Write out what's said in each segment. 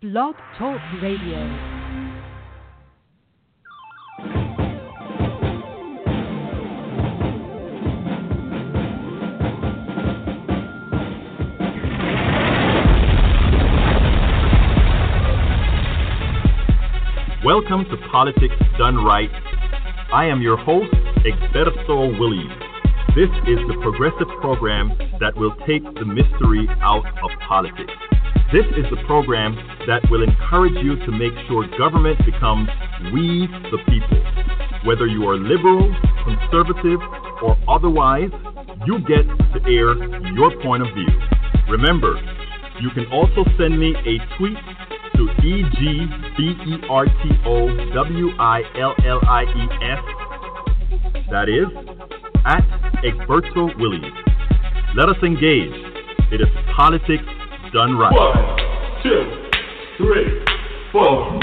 Blog Talk Radio. Welcome to Politics Done Right. I am your host, Egberto Willies. This is the progressive program that will take the mystery out of politics. This is the program that will encourage you to make sure government becomes we the people. Whether you are liberal, conservative, or otherwise, you get to air your point of view. Remember, you can also send me a tweet to E G B E R T O W I L L I E S. That is at Egberto Willies. Let us engage. It is politics done right. One, two, three, four.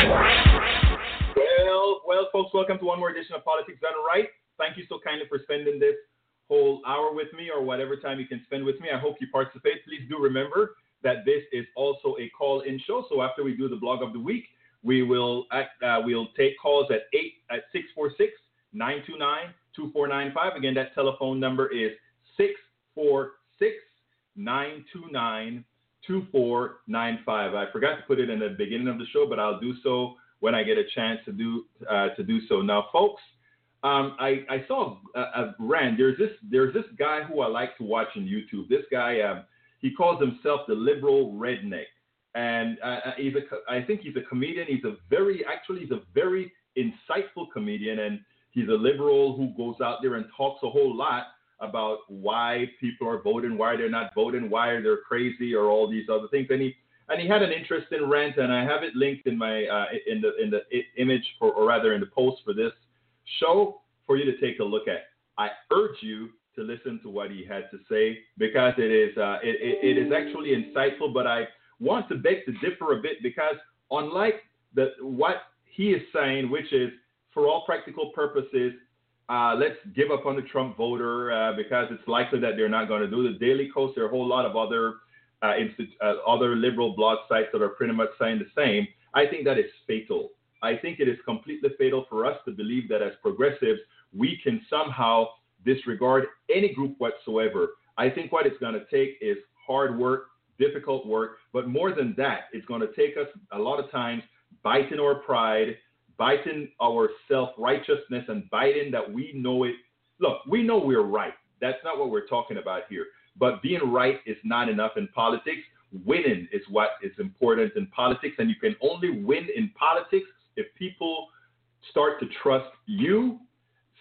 Well, well, folks, welcome to one more edition of Politics Done Right. Thank you so kindly for spending this whole hour with me or whatever time you can spend with me. I hope you participate. Please do remember that this is also a call-in show. So after we do the blog of the week, we will act, uh, we'll take calls at eight at 646-929-2495. Again, that telephone number is 646-929-2495. I forgot to put it in the beginning of the show, but I'll do so when I get a chance to do uh, to do so. Now, folks, um, I, I saw a, a rant. There's this there's this guy who I like to watch on YouTube. This guy. Um, he calls himself the liberal redneck, and uh, he's a, I think he's a comedian. He's a very, actually, he's a very insightful comedian, and he's a liberal who goes out there and talks a whole lot about why people are voting, why they're not voting, why they're crazy, or all these other things. And he and he had an interesting rant, and I have it linked in my uh, in the in the image, for, or rather in the post for this show for you to take a look at. I urge you to listen to what he had to say because it is uh, it, it, it is actually insightful. But I want to beg to differ a bit because unlike the what he is saying, which is for all practical purposes, uh, let's give up on the Trump voter uh, because it's likely that they're not going to do the Daily Kos. There are a whole lot of other uh, institu- uh, other liberal blog sites that are pretty much saying the same. I think that is fatal. I think it is completely fatal for us to believe that as progressives we can somehow disregard any group whatsoever. I think what it's going to take is hard work, difficult work, but more than that, it's going to take us a lot of times biting our pride, biting our self righteousness, and biting that we know it. Look, we know we're right. That's not what we're talking about here. But being right is not enough in politics. Winning is what is important in politics. And you can only win in politics if people start to trust you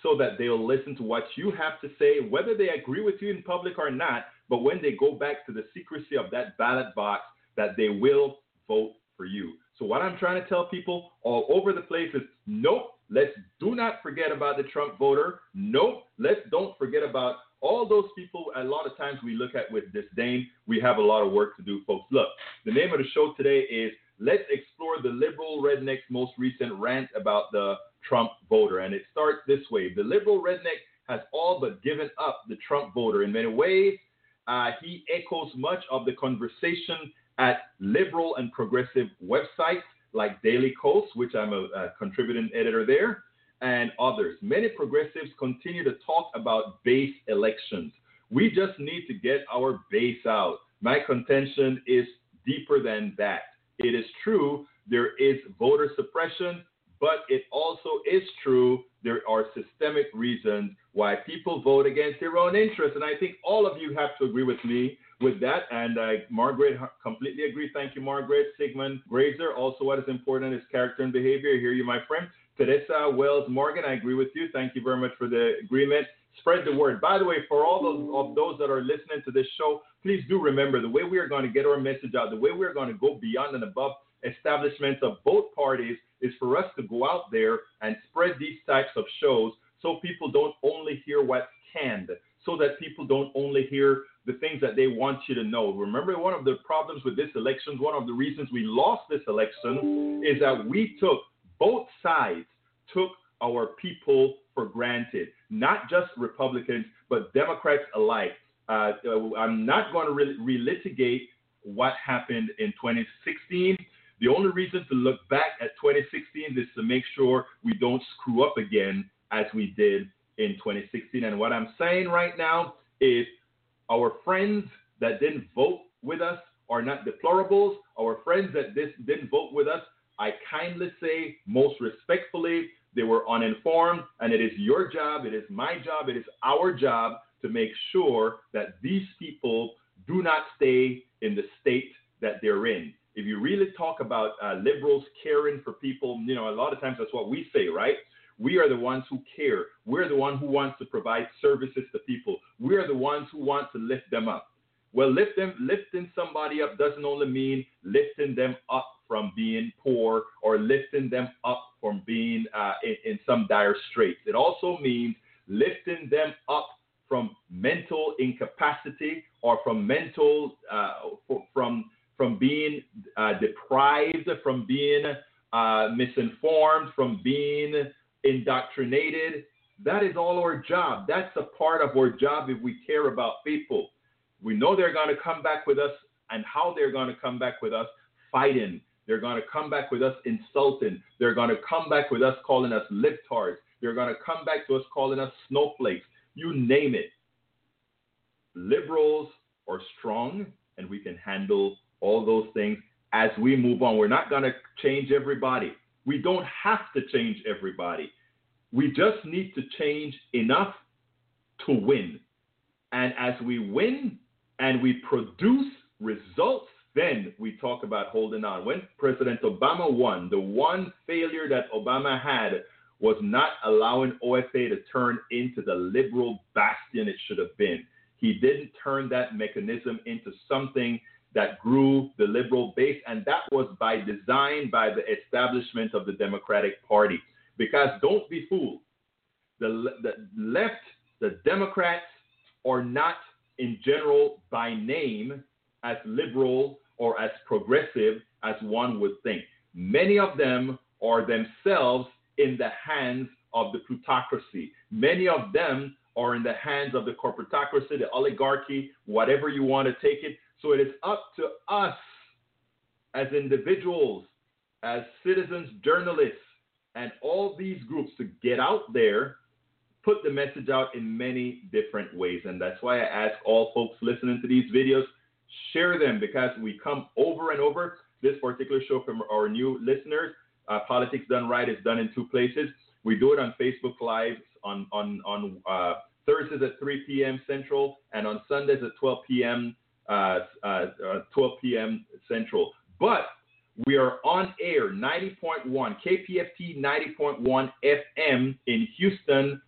so that they'll listen to what you have to say, whether they agree with you in public or not. But when they go back to the secrecy of that ballot box, that they will vote for you. So what I'm trying to tell people all over the place is nope, let's do not forget about the Trump voter. Nope, let's don't forget about all those people a lot of times we look at with disdain. We have a lot of work to do, folks. Look, the name of the show today is Let's Explore the Liberal Redneck's most recent rant about the Trump voter. And it starts this way The liberal redneck has all but given up the Trump voter. In many ways, uh, he echoes much of the conversation at liberal and progressive websites like Daily Kos, which I'm a, a contributing editor there, and others. Many progressives continue to talk about base elections. We just need to get our base out. My contention is deeper than that. It is true there is voter suppression, but it also is true there are systemic reasons why people vote against their own interests. And I think all of you have to agree with me with that. And I, Margaret completely agree. Thank you, Margaret. Sigmund Grazer. Also, what is important is character and behavior. Hear you, my friend. Teresa Wells Morgan, I agree with you. Thank you very much for the agreement. Spread the word. By the way, for all of those that are listening to this show, please do remember the way we are going to get our message out, the way we are going to go beyond and above establishments of both parties is for us to go out there and spread these types of shows so people don't only hear what's canned, so that people don't only hear the things that they want you to know. Remember, one of the problems with this election, one of the reasons we lost this election is that we took, both sides took our people for granted, not just Republicans, but Democrats alike. Uh, I'm not going to re- relitigate what happened in 2016 The only reason to look back at 2016 is to make sure we don't screw up again as we did in 2016. And what I'm saying right now is our friends that didn't vote with us are not deplorables. Our friends that this didn't vote with us, I kindly say most respectfully, they were uninformed, and it is your job, it is my job, it is our job to make sure that these people do not stay in the state that they're in. If you really talk about uh, liberals caring for people, you know, a lot of times that's what we say, right? We are the ones who care. We're the one who wants to provide services to people. We are the ones who want to lift them up. Well, lift them, lifting somebody up doesn't only mean lifting them up from being poor or lifting them up from being uh, in, in some dire straits. It also means lifting them up from mental incapacity or from mental uh, from from being uh, deprived, from being uh, misinformed, from being indoctrinated. That is all our job. That's a part of our job if we care about people. We know they're going to come back with us and how they're going to come back with us fighting. They're going to come back with us insulting. They're going to come back with us calling us libtards. They're going to come back to us calling us snowflakes. You name it. Liberals are strong and we can handle all those things as we move on. We're not going to change everybody. We don't have to change everybody. We just need to change enough to win. And as we win, and we produce results, then we talk about holding on. When President Obama won, the one failure that Obama had was not allowing OFA to turn into the liberal bastion it should have been. He didn't turn that mechanism into something that grew the liberal base, and that was by design by the establishment of the Democratic Party. Because don't be fooled, the, the left, the Democrats, are not in general by name as liberal or as progressive as one would think. Many of them are themselves in the hands of the plutocracy. Many of them are in the hands of the corporatocracy, the oligarchy, whatever you want to take it. So it is up to us as individuals, as citizens, journalists, and all these groups to get out there put the message out in many different ways. And that's why I ask all folks listening to these videos, share them because we come over and over. This particular show from our new listeners, uh, Politics Done Right, is done in two places. We do it on Facebook Live on, on, on uh, Thursdays at 3 p.m. Central and on Sundays at 12 p.m. Uh, uh, 12 p.m. Central. But we are on air 90.1 KPFT 90.1 FM in Houston,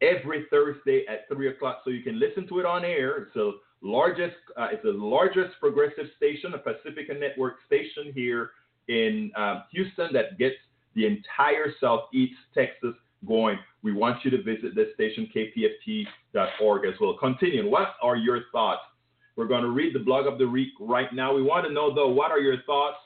every Thursday at three o'clock, so you can listen to it on air. It's the largest, uh, it's the largest progressive station, a Pacifica Network station here in um, Houston that gets the entire Southeast Texas going. We want you to visit this station, kpft.org, as well. Continuing, what are your thoughts? We're going to read the blog of the week right now. We want to know though, what are your thoughts?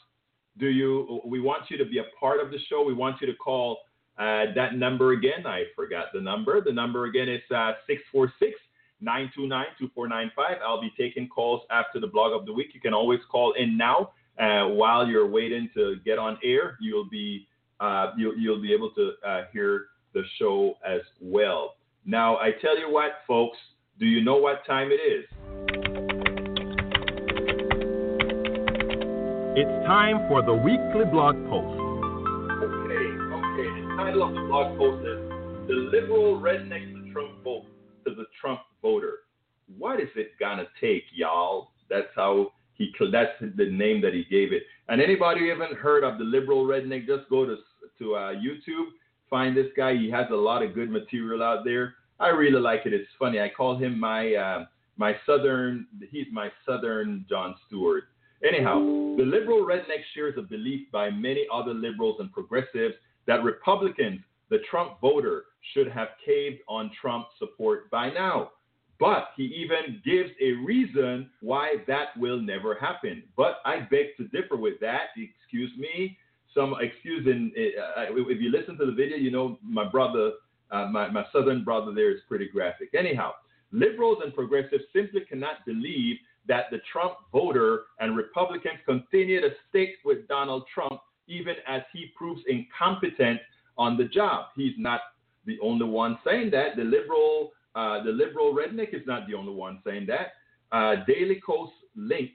Do you? We want you to be a part of the show. We want you to call uh, that number again, I forgot the number. The number again is uh, 646 929 2495. I'll be taking calls after the blog of the week. You can always call in now uh, while you're waiting to get on air. You'll be uh, you'll, you'll be able to uh, hear the show as well. Now, I tell you what, folks, do you know what time it is? It's time for the weekly blog post Okay, okay. The title of the blog post is The Liberal Redneck to Trump Vote to the Trump Voter. What is it gonna take, y'all? That's how he that's the name that he gave it. And anybody who haven't heard of the liberal redneck, just go to to uh, YouTube, find this guy. He has a lot of good material out there. I really like it. It's funny. I call him my uh, my southern. He's my southern Jon Stewart. Anyhow, the liberal redneck shares a belief by many other liberals and progressives that Republicans, the Trump voter, should have caved on Trump support by now. But he even gives a reason why that will never happen. But I beg to differ with that. Excuse me. Some excuse in uh, if you listen to the video, you know my brother, uh, my, my southern brother there is pretty graphic. Anyhow, liberals and progressives simply cannot believe that the Trump voter and Republicans continue to stick with Donald Trump even as he proves incompetent on the job. He's not the only one saying that. The liberal, uh, the liberal redneck is not the only one saying that. Uh, Daily Kos Link,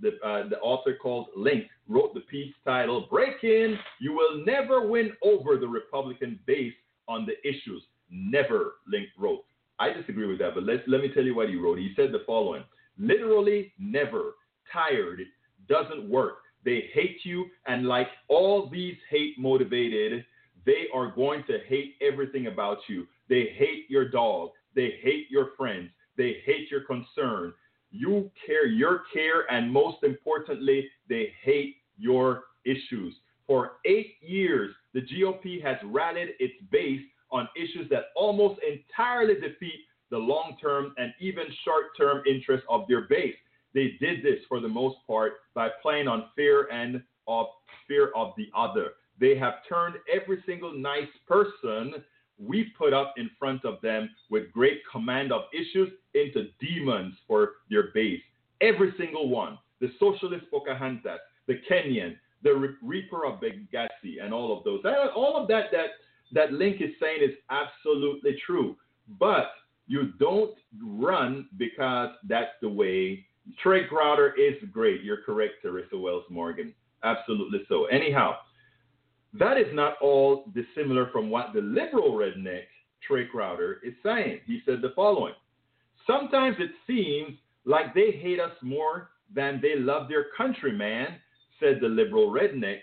the, uh, the author called Link, wrote the piece titled "Break In: You Will Never Win Over the Republican Base on the Issues." Never, Link wrote. I disagree with that, but let let me tell you what he wrote. He said the following: Literally, never. Tired doesn't work. They hate you, and like all these hate motivated, they are going to hate everything about you. They hate your dog. They hate your friends. They hate your concern. You care your care, and most importantly, they hate your issues. For eight years, the GOP has rallied its base on issues that almost entirely defeat the long term and even short term interests of their base. They did this for the most part by playing on fear and of fear of the other. They have turned every single nice person we put up in front of them with great command of issues into demons for their base. Every single one. The socialist Pocahontas, the Kenyan, the Reaper of Benghazi, and all of those. All of that that that Link is saying is absolutely true. But you don't run because that's the way. Trae Crowder is great. You're correct, Teresa Wells Morgan. Absolutely so. Anyhow, that is not all dissimilar from what the liberal redneck Trae Crowder is saying. He said the following Sometimes it seems like they hate us more than they love their countryman, said the liberal redneck.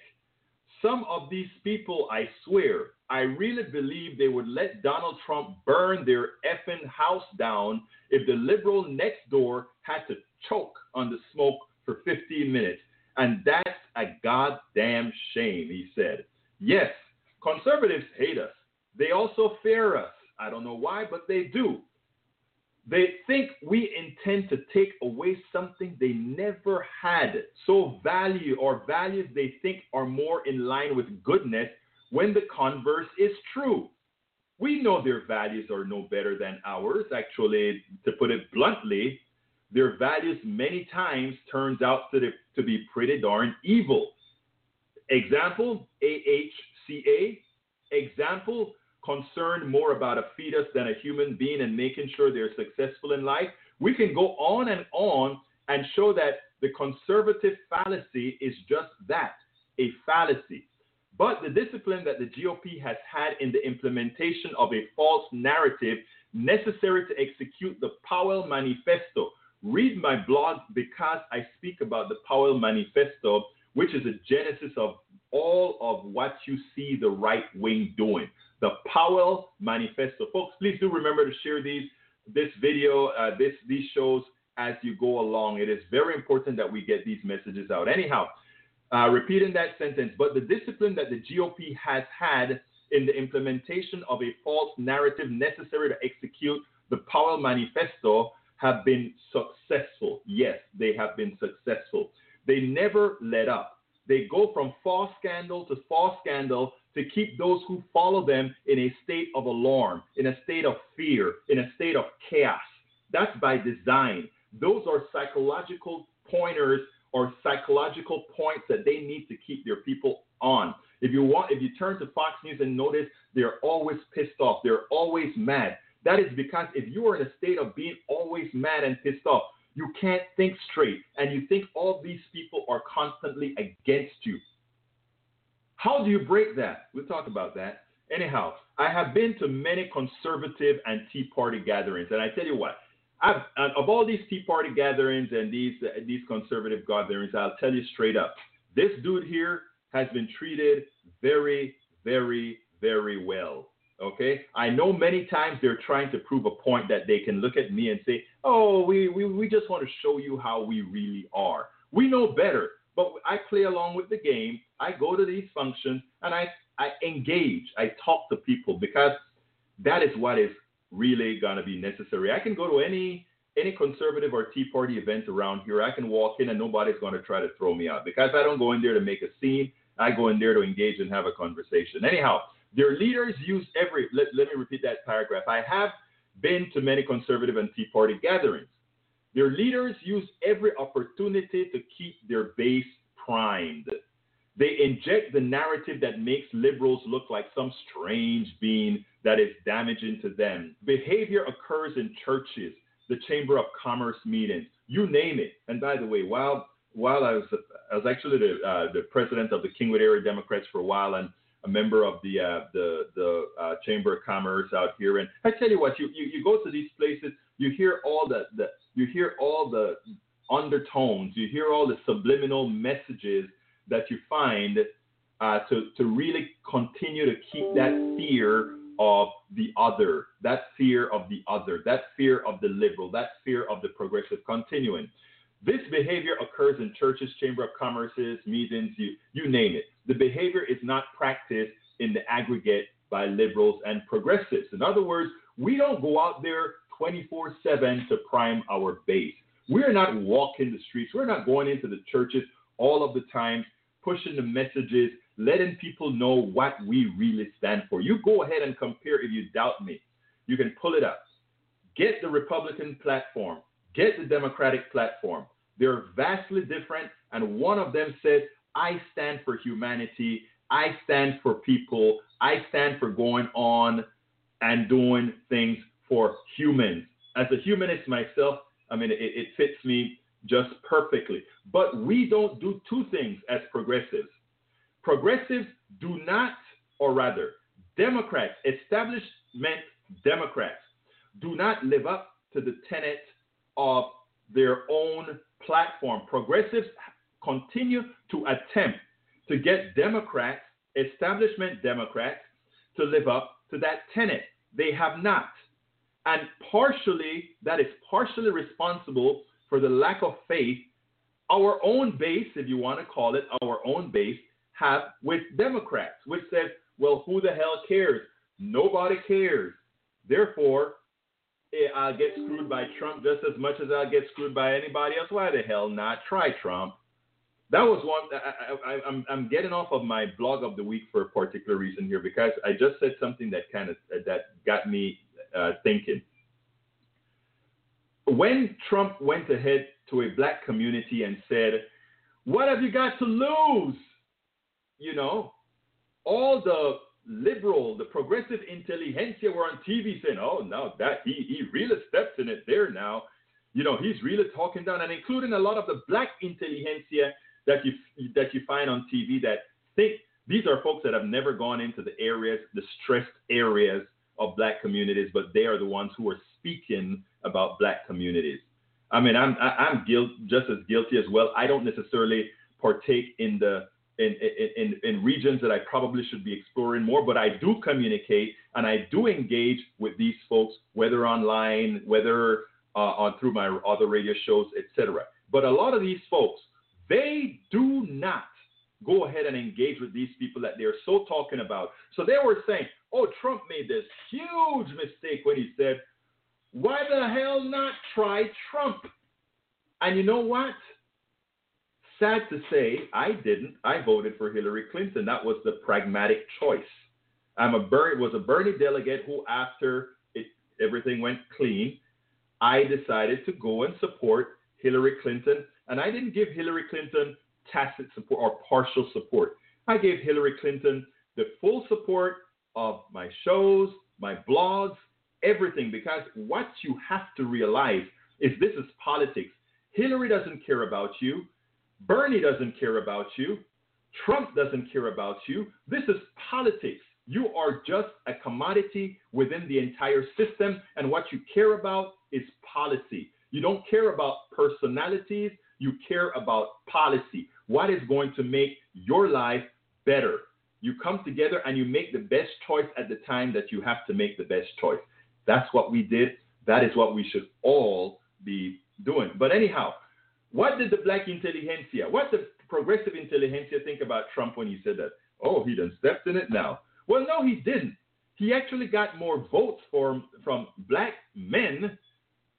Some of these people, I swear, I really believe they would let Donald Trump burn their effing house down if the liberal next door had to choke on the smoke for 15 minutes. And that's a goddamn shame, he said. Yes, conservatives hate us. They also fear us. I don't know why, but they do. They think we intend to take away something they never had. So value or values they think are more in line with goodness when the converse is true. We know their values are no better than ours. Actually, to put it bluntly, their values many times turns out to, the, to be pretty darn evil. Example, AHCA. Example, concerned more about a fetus than a human being and making sure they're successful in life. We can go on and on and show that the conservative fallacy is just that a fallacy. But the discipline that the GOP has had in the implementation of a false narrative necessary to execute the Powell Manifesto. Read my blog because I speak about the Powell Manifesto, which is a genesis of all of what you see the right wing doing. The Powell Manifesto. Folks, please do remember to share these this video, uh, this these shows as you go along. It is very important that we get these messages out. Anyhow, uh, repeating that sentence, but the discipline that the GOP has had in the implementation of a false narrative necessary to execute the Powell Manifesto have been successful. Yes, they have been successful. They never let up. They go from false scandal to false scandal to keep those who follow them in a state of alarm, in a state of fear, in a state of chaos. That's by design. Those are psychological pointers or psychological points that they need to keep their people on. If you want, if you turn to Fox News and notice they're always pissed off, they're always mad. That is because if you are in a state of being always mad and pissed off, you can't think straight, and you think all these people are constantly against you. How do you break that? We'll talk about that. Anyhow, I have been to many conservative and Tea Party gatherings, and I tell you what, I've, of all these Tea Party gatherings and these uh, these conservative gatherings, I'll tell you straight up, this dude here has been treated very, very, very well. Okay, I know many times they're trying to prove a point that they can look at me and say, "Oh, we we, we just want to show you how we really are." We know better, but I play along with the game. I go to these functions and I I engage. I talk to people because that is what is really gonna be necessary. I can go to any any conservative or Tea Party event around here. I can walk in and nobody's gonna try to throw me out because I don't go in there to make a scene. I go in there to engage and have a conversation. Anyhow, their leaders use every. Let, let me repeat that paragraph. I have been to many conservative and Tea Party gatherings. Their leaders use every opportunity to keep their base primed. They inject the narrative that makes liberals look like some strange being that is damaging to them. Behavior occurs in churches, the Chamber of Commerce meetings, you name it. And by the way, while while I was I was actually the uh, the president of the Kingwood Area Democrats for a while and a member of the uh, the the uh, Chamber of Commerce out here. And I tell you what, you, you you go to these places, you hear all the, the you hear all the undertones, you hear all the subliminal messages that you find uh, to to really continue to keep that fear of the other, that fear of the other, that fear of the liberal, that fear of the progressive continuing. This behavior occurs in churches, chamber of commerces, meetings, you, you name it. The behavior is not practiced in the aggregate by liberals and progressives. In other words, we don't go out there 24 7 to prime our base. We're not walking the streets. We're not going into the churches all of the time, pushing the messages, letting people know what we really stand for. You go ahead and compare if you doubt me. You can pull it up. Get the Republican platform, get the Democratic platform. They're vastly different, and one of them says, I stand for humanity, I stand for people, I stand for going on and doing things for humans. As a humanist myself, I mean, it, it fits me just perfectly. But we don't do two things as progressives. Progressives do not, or rather, Democrats, establishment Democrats, do not live up to the tenet of their own platform. Progressives continue to attempt to get Democrats, establishment Democrats, to live up to that tenet. They have not. And partially, that is partially responsible for the lack of faith our own base, if you want to call it our own base, have with Democrats, which says, well, who the hell cares? Nobody cares. Therefore, eh, I'll get screwed by Trump just as much as I'll get screwed by anybody else. Why the hell not? Try Trump. That was one. I, am I'm, I'm getting off of my blog of the week for a particular reason here because I just said something that kind of that got me uh, thinking. When Trump went ahead to a black community and said, "What have you got to lose?" you know, all the liberal, the progressive intelligentsia were on TV saying, "Oh no, that he he really steps in it there now." You know, he's really talking down, and including a lot of the black intelligentsia that you that you find on TV that think these are folks that have never gone into the areas, the stressed areas of black communities, but they are the ones who are speaking about black communities. I mean, I'm I'm guilt, just as guilty as well. I don't necessarily partake in the in, in, in regions that I probably should be exploring more, but I do communicate and I do engage with these folks, whether online, whether uh, on through my other radio shows, etc. But a lot of these folks, they do not go ahead and engage with these people that they're so talking about. So they were saying, oh, Trump made this huge mistake when he said, why the hell not try Trump? And you know what? Sad to say, I didn't. I voted for Hillary Clinton. That was the pragmatic choice. I'm a Bernie, was a Bernie delegate who, after it, everything went clean, I decided to go and support Hillary Clinton. And I didn't give Hillary Clinton tacit support or partial support. I gave Hillary Clinton the full support of my shows, my blogs, everything, because what you have to realize is this is politics. Hillary doesn't care about you. Bernie doesn't care about you. Trump doesn't care about you. This is politics. You are just a commodity within the entire system, and what you care about is policy. You don't care about personalities, you care about policy. What is going to make your life better? You come together and you make the best choice at the time that you have to make the best choice. That's what we did. That is what we should all be doing. But anyhow, what did the black intelligentsia, what the progressive intelligentsia think about Trump when he said that? Oh, he done stepped in it now. Well, no, he didn't. He actually got more votes for, from black men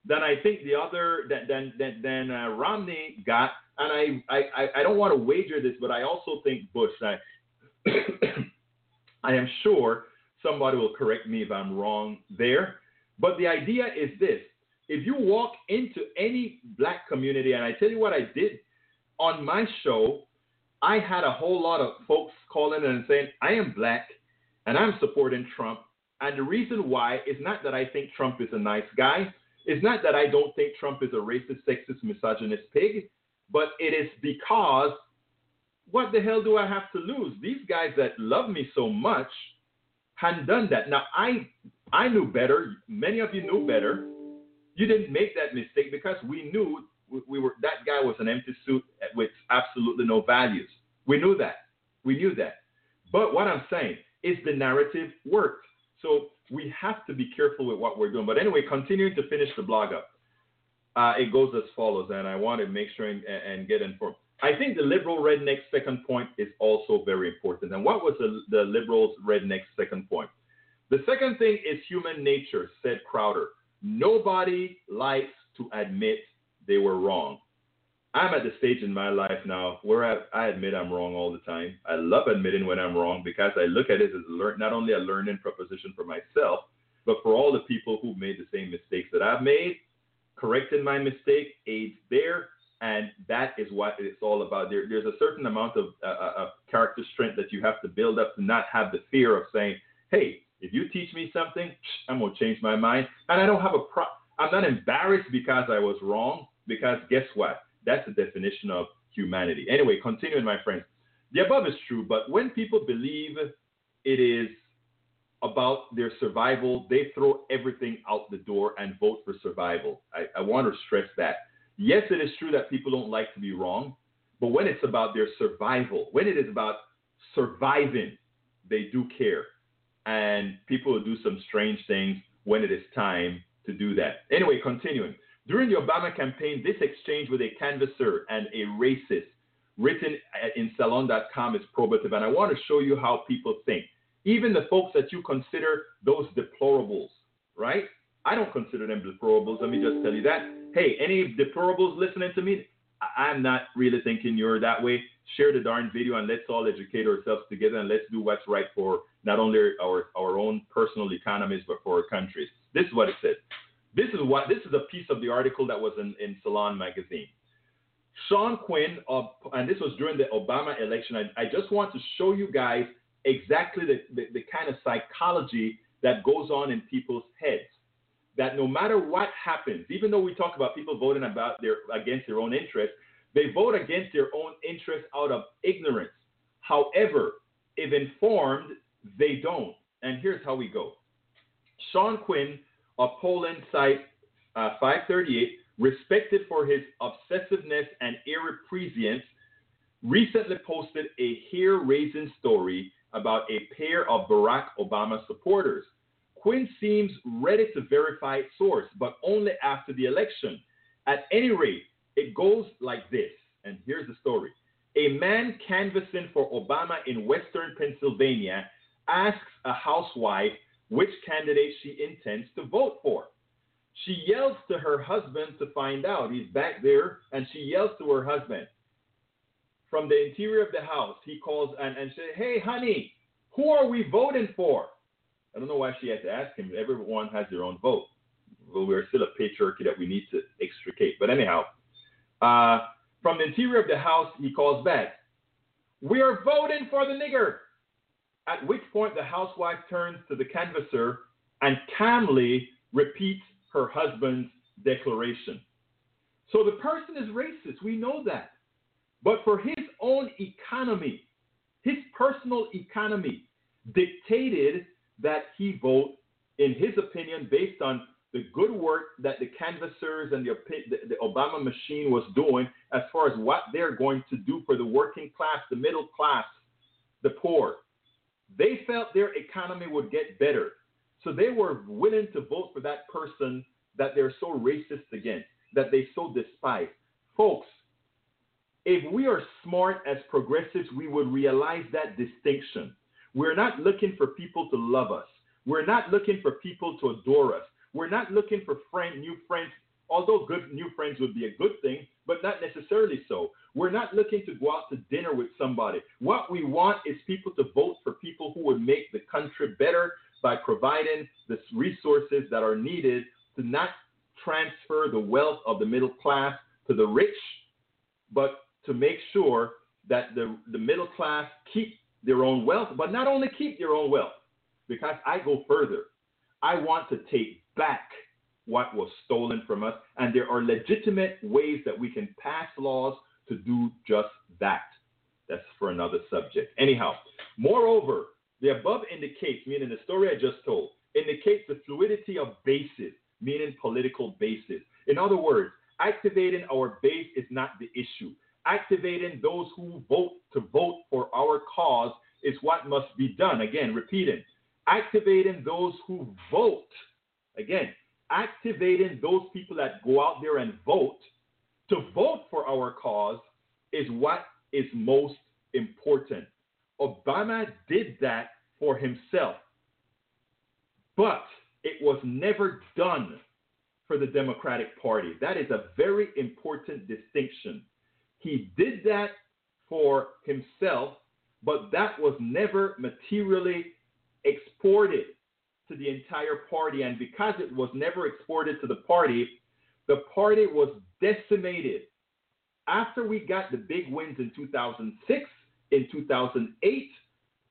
than I think the other than than than, than uh, Romney got. And I, I I don't want to wager this, but I also think Bush. I I am sure somebody will correct me if I'm wrong there. But the idea is this: If you walk into any black community, and I tell you what I did on my show, I had a whole lot of folks calling and saying, I am black and I'm supporting Trump. And the reason why is not that I think Trump is a nice guy. It's not that I don't think Trump is a racist, sexist, misogynist pig, but it is because what the hell do I have to lose? These guys that love me so much hadn't done that. Now I I knew better. Many of you knew better. You didn't make that mistake because we knew we were that guy was an empty suit with absolutely no values. We knew that. We knew that. But what I'm saying is the narrative worked. So we have to be careful with what we're doing. But anyway, continuing to finish the blog up, uh, it goes as follows, and I want to make sure and, and, get informed. I think the liberal redneck second point is also very important. And what was the, the liberals' redneck second point? The second thing is human nature, said Crowder. Nobody likes to admit they were wrong. I'm at the stage in my life now where I, I, admit I'm wrong all the time. I love admitting when I'm wrong because I look at it as not only a learning proposition for myself, but for all the people who made the same mistakes that I've made. Correcting my mistake aids there, and that is what it's all about. There, there's a certain amount of, uh, of character strength that you have to build up to not have the fear of saying, "Hey, if you teach me something, I'm gonna change my mind," and I don't have a pro. I'm not embarrassed because I was wrong. Because guess what? That's the definition of humanity. Anyway, continuing, my friends. The above is true, but when people believe it is about their survival, they throw everything out the door and vote for survival. I, I want to stress that. Yes, it is true that people don't like to be wrong, but when it's about their survival, when it is about surviving, they do care. And people will do some strange things when it is time to do that. Anyway, continuing. During the Obama campaign, this exchange with a canvasser and a racist written uh, in salon.com is probative. And I want to show you how people think. Even the folks that you consider those deplorables, right? I don't consider them deplorables. Let me just tell you that. Hey, any deplorables listening to me? I'm not really thinking you're that way. Share the darn video and let's all educate ourselves together and let's do what's right for not only our, our own personal economies, but for our countries. This is what it says. This is what this is a piece of the article that was in, in Salon magazine. Sean Quinn, of, and this was during the Obama election. I, I just want to show you guys exactly the, the, the kind of psychology that goes on in people's heads. That no matter what happens, even though we talk about people voting about their against their own interests, they vote against their own interests out of ignorance. However, if informed, they don't. And here's how we go. Sean Quinn of Poland site uh, 538, respected for his obsessiveness and irrepresence, recently posted a hair-raising story about a pair of Barack Obama supporters. Quinn seems ready to verify its source, but only after the election. At any rate, it goes like this, and here's the story. A man canvassing for Obama in western Pennsylvania asks a housewife which candidate she intends to vote for. She yells to her husband to find out. He's back there, and she yells to her husband. From the interior of the house, he calls and, and says, Hey, honey, who are we voting for? I don't know why she had to ask him. Everyone has their own vote. Well, we're still a patriarchy that we need to extricate. But anyhow, uh, from the interior of the house, he calls back, We are voting for the nigger. At which point the housewife turns to the canvasser and calmly repeats her husband's declaration. So the person is racist. We know that. But for his own economy, his personal economy dictated that he vote, in his opinion, based on the good work that the canvassers and the, the, Obama machine was doing as far as what they're going to do for the working class, the middle class, the poor. They felt their economy would get better. So they were willing to vote for that person that they're so racist against, that they so despise. Folks, if we are smart as progressives, we would realize that distinction. We're not looking for people to love us. We're not looking for people to adore us. We're not looking for friend, new friends, although good new friends would be a good thing, but not necessarily so. We're not looking to go out to dinner with somebody. What we want is people to vote for people who would make the country better by providing the resources that are needed to not transfer the wealth of the middle class to the rich, but to make sure that the, the middle class keep their own wealth, but not only keep their own wealth, because I go further. I want to take back what was stolen from us, and there are legitimate ways that we can pass laws to do just that. That's for another subject. Anyhow, moreover, the above indicates, meaning the story I just told, indicates the fluidity of bases, meaning political bases. In other words, activating our base is not the issue. Activating those who vote to vote for our cause is what must be done. Again, repeating, activating those who vote. Again, activating those people that go out there and vote to vote for our cause is what is most important. Obama did that for himself, but it was never done for the Democratic Party. That is a very important distinction. He did that for himself, but that was never materially exported to the entire party. And because it was never exported to the party, the party was decimated. After we got the big wins in 2006, in 2008,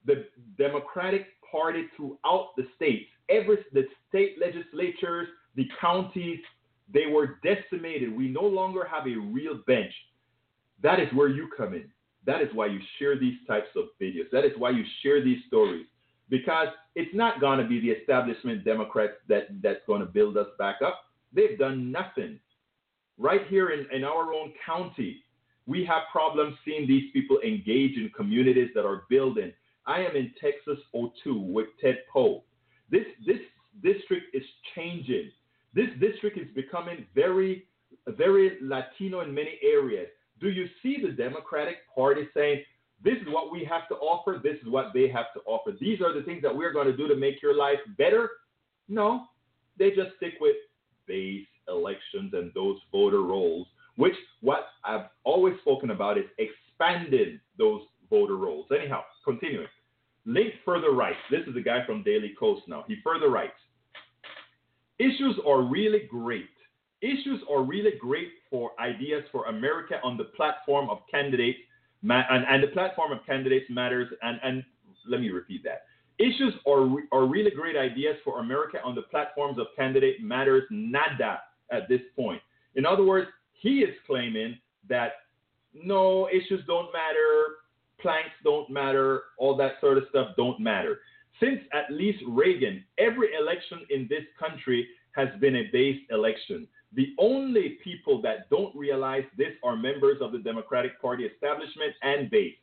the Democratic Party throughout the states, every the state legislatures, the counties, they were decimated. We no longer have a real bench. That is where you come in. That is why you share these types of videos. That is why you share these stories. Because it's not going to be the establishment Democrats that, that's going to build us back up. They've done nothing. Right here in, in our own county, we have problems seeing these people engage in communities that are building. I am in Texas 02 with Ted Poe. This, this district is changing. This district is becoming very, very Latino in many areas. Do you see the Democratic Party saying, this is what we have to offer, this is what they have to offer? These are the things that we're going to do to make your life better? No, they just stick with base elections and those voter rolls, which what I've always spoken about is expanding those voter rolls. Anyhow, continuing. Link further writes, this is the guy from Daily Kos now. He further writes, issues are really great Issues are really great for ideas for America on the platform of candidates, and, and the platform of candidates matters. And, and let me repeat that. Issues are, are really great ideas for America on the platforms of candidate matters nada at this point. In other words, he is claiming that no, issues don't matter, planks don't matter, all that sort of stuff don't matter. Since at least Reagan, every election in this country has been a base election. The only people that don't realize this are members of the Democratic Party establishment and base.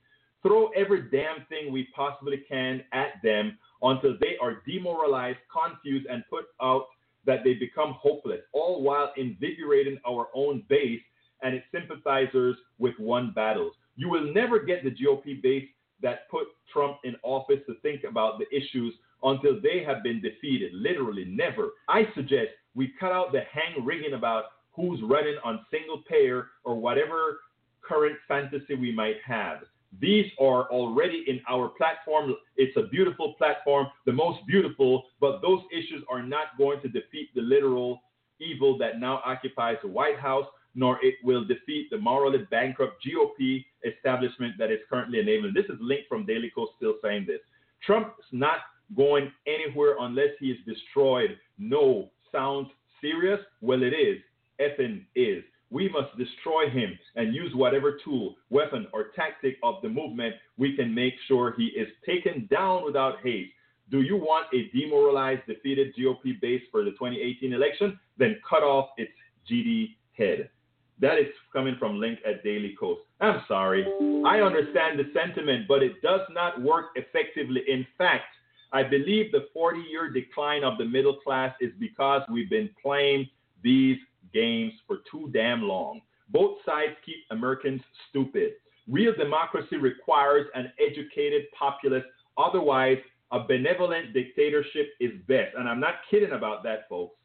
Throw every damn thing we possibly can at them until they are demoralized, confused, and put out that they become hopeless, all while invigorating our own base and its sympathizers with one battle. You will never get the GOP base that put Trump in office to think about the issues until they have been defeated. Literally, never. I suggest we cut out the hang rigging about who's running on single payer or whatever current fantasy we might have. These are already in our platform. It's a beautiful platform, the most beautiful, but those issues are not going to defeat the literal evil that now occupies the White House, nor it will defeat the morally bankrupt GOP establishment that is currently enabling. This is linked from Daily Kos still saying this. Trump's not going anywhere unless he is destroyed. No, sounds serious? Well, it is. Effing is. We must destroy him and use whatever tool, weapon, or tactic of the movement we can make sure he is taken down without haste. Do you want a demoralized, defeated GOP base for the 2018 election? Then cut off its GD head. That is coming from Link at Daily Kos. I'm sorry. I understand the sentiment, but it does not work effectively. In fact, I believe the 40 year decline of the middle class is because we've been playing these games for too damn long. Both sides keep Americans stupid. Real democracy requires an educated populace. Otherwise, a benevolent dictatorship is best. And I'm not kidding about that, folks.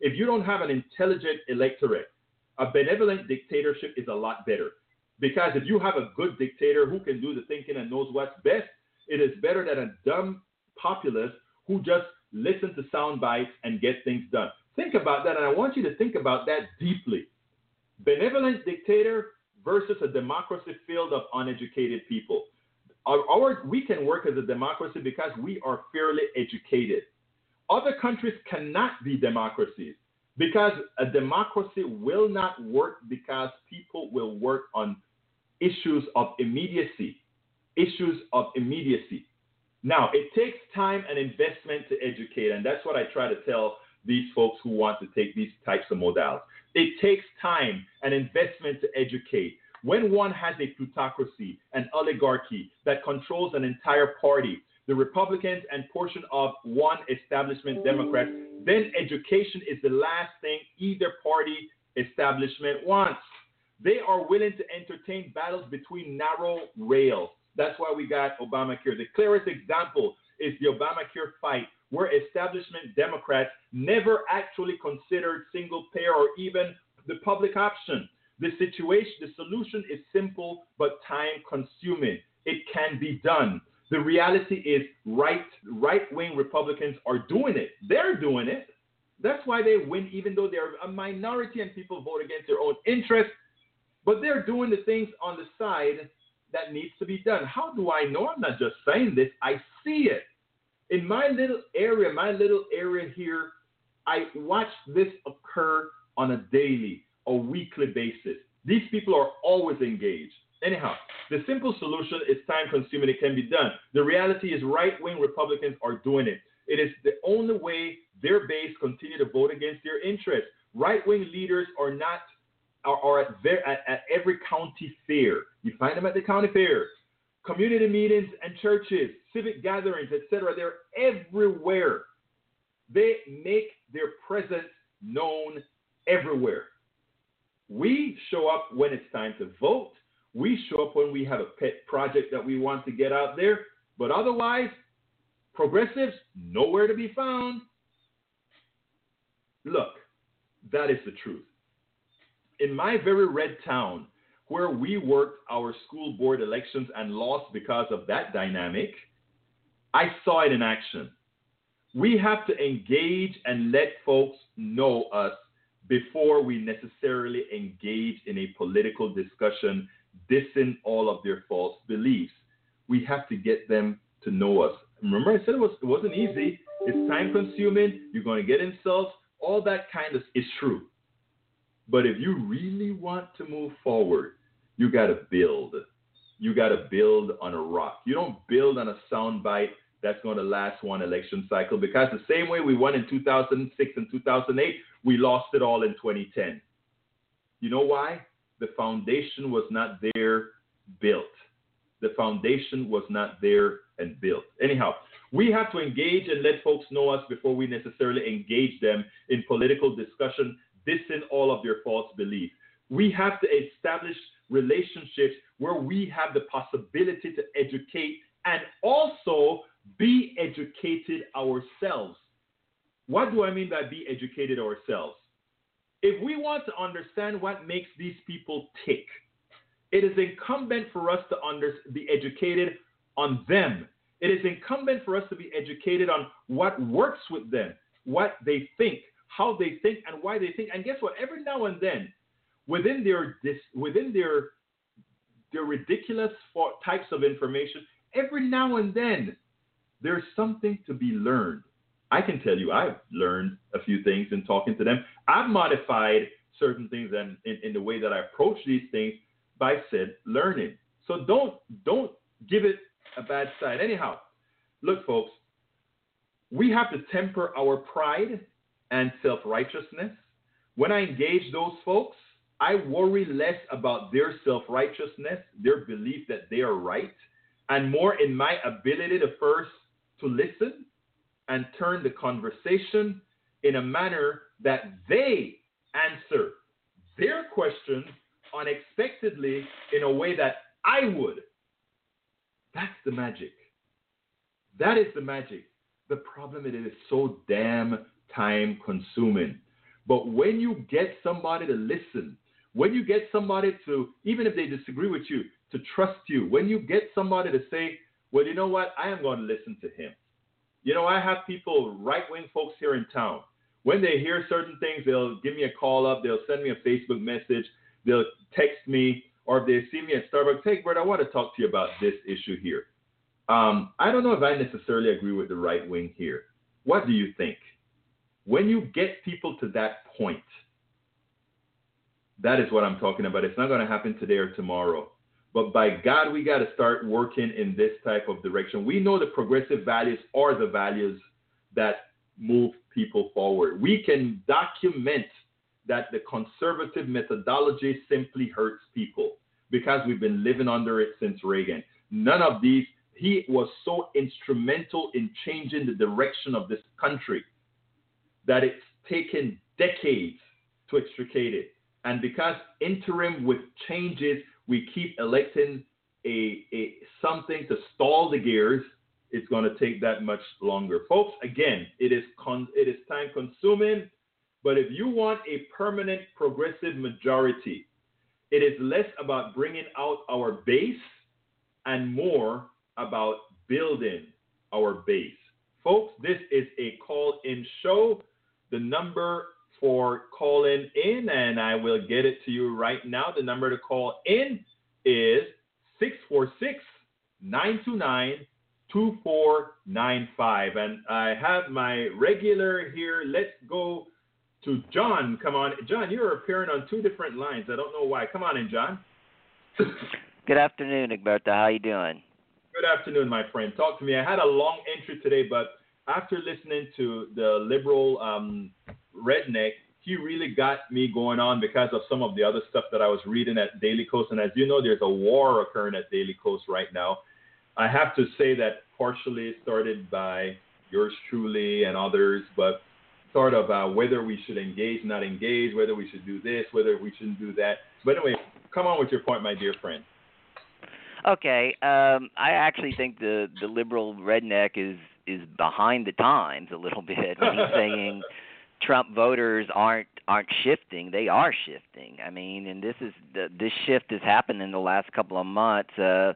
If you don't have an intelligent electorate, a benevolent dictatorship is a lot better. Because if you have a good dictator who can do the thinking and knows what's best, it is better than a dumb populace who just listen to sound bites and get things done. Think about that, and I want you to think about that deeply. Benevolent dictator versus a democracy filled of uneducated people. Our, our, we can work as a democracy because we are fairly educated. Other countries cannot be democracies because a democracy will not work because people will work on issues of immediacy. Issues of immediacy. Now, it takes time and investment to educate, and that's what I try to tell these folks who want to take these types of modalities. It takes time and investment to educate. When one has a plutocracy, an oligarchy that controls an entire party, the Republicans and portion of one establishment Democrats, then education is the last thing either party establishment wants. They are willing to entertain battles between narrow rails. That's why we got Obamacare. The clearest example is the Obamacare fight, where establishment Democrats never actually considered single payer or even the public option. The situation, the solution is simple but time consuming. It can be done. The reality is right right wing Republicans are doing it. They're doing it. That's why they win, even though they're a minority and people vote against their own interests. But they're doing the things on the side that needs to be done. How do I know? I'm not just saying this. I see it. In my little area, my little area here, I watch this occur on a daily, a weekly basis. These people are always engaged. Anyhow, the simple solution is time consuming. It can be done. The reality is right wing Republicans are doing it. It is the only way their base continue to vote against their interests. Right wing leaders are not are, are at, at, at every county fair. You find them at the county fair, community meetings and churches, civic gatherings, etc. They're everywhere. They make their presence known everywhere. We show up when it's time to vote. We show up when we have a pet project that we want to get out there. But otherwise, progressives, nowhere to be found. Look, that is the truth. In my very red town, where we worked our school board elections and lost because of that dynamic, I saw it in action. We have to engage and let folks know us before we necessarily engage in a political discussion dissing all of their false beliefs. We have to get them to know us. Remember, I said it, was, it wasn't easy. It's time consuming. You're going to get insults. All that kind of is true. But if you really want to move forward, you got to build. You got to build on a rock. You don't build on a soundbite that's going to last one election cycle because the same way we won in 2006 and 2008, we lost it all in 2010. You know why? The foundation was not there built. The foundation was not there and built. Anyhow, we have to engage and let folks know us before we necessarily engage them in political discussion, dissing all of their false beliefs. We have to establish relationships where we have the possibility to educate and also be educated ourselves. What do I mean by be educated ourselves? If we want to understand what makes these people tick, it is incumbent for us to under, be educated on them. It is incumbent for us to be educated on what works with them, what they think, how they think, and why they think. And guess what? Every now and then, within their within their their ridiculous for types of information, every now and then there's something to be learned. I can tell you I've learned a few things in talking to them. I've modified certain things and in, in the way that I approach these things by said learning. So don't don't give it a bad side. Anyhow, look, folks, we have to temper our pride and self-righteousness. When I engage those folks, I worry less about their self-righteousness, their belief that they are right, and more in my ability to first to listen and turn the conversation in a manner that they answer their questions unexpectedly in a way that I would. That's the magic. That is the magic. The problem is it is so damn time consuming. But when you get somebody to listen, when you get somebody to, even if they disagree with you, to trust you, when you get somebody to say, well, you know what, I am going to listen to him. You know, I have people, right wing folks here in town. when they hear certain things, they'll give me a call up, they'll send me a Facebook message, they'll text me, or if they see me at Starbucks, hey, Bert, I want to talk to you about this issue here. Um, I don't know if I necessarily agree with the right wing here. What do you think? When you get people to that point, that is what I'm talking about. It's not going to happen today or tomorrow. But by God, we got to start working in this type of direction. We know the progressive values are the values that move people forward. We can document that the conservative methodology simply hurts people because we've been living under it since Reagan. None of these, he was so instrumental in changing the direction of this country that it's taken decades to extricate it. And because interim with changes, we keep electing a, a something to stall the gears, it's going to take that much longer. Folks, again, it is con- it is time consuming, but if you want a permanent progressive majority, it is less about bringing out our base and more about building our base. Folks, this is a call in show. The number for calling in, and I will get it to you right now. The number to call in is 646 929 2495. And I have my regular here. Let's go to John. Come on. John, you're appearing on two different lines. I don't know why. Come on in, John. Good afternoon, Egberto. How you doing? Good afternoon, my friend. Talk to me. I had a long entry today, but after listening to the liberal um, redneck, he really got me going on because of some of the other stuff that I was reading at Daily Kos. And as you know, there's a war occurring at Daily Kos right now. I have to say that partially started by yours truly and others, but sort of uh, whether we should engage, not engage, whether we should do this, whether we shouldn't do that. But anyway, come on with your point, my dear friend. Okay, um, I actually think the the liberal redneck is is behind the times a little bit when he's saying Trump voters aren't aren't shifting. They are shifting. I mean, and this is the, this shift has happened in the last couple of months. Uh,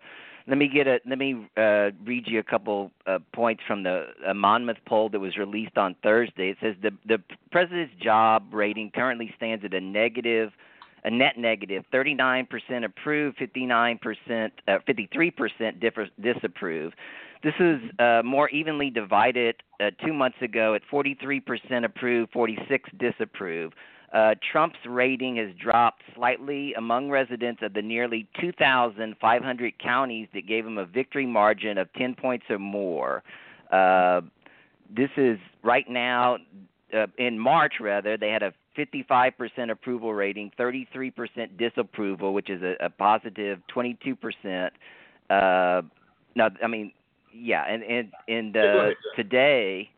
let me get a let me uh, read you a couple uh, points from the uh, Monmouth poll that was released on Thursday. It says the the president's job rating currently stands at a negative a net negative 39% approve 59% uh, 53% disapprove this is uh, more evenly divided uh, two months ago at 43% approve, 46 disapprove. Uh, Trump's rating has dropped slightly among residents of the nearly 2,500 counties that gave him a victory margin of 10 points or more. Uh, this is right now, uh, in March rather, they had a 55% approval rating, 33% disapproval, which is a, a positive 22%. Uh, now, I mean, yeah, and and and uh, today,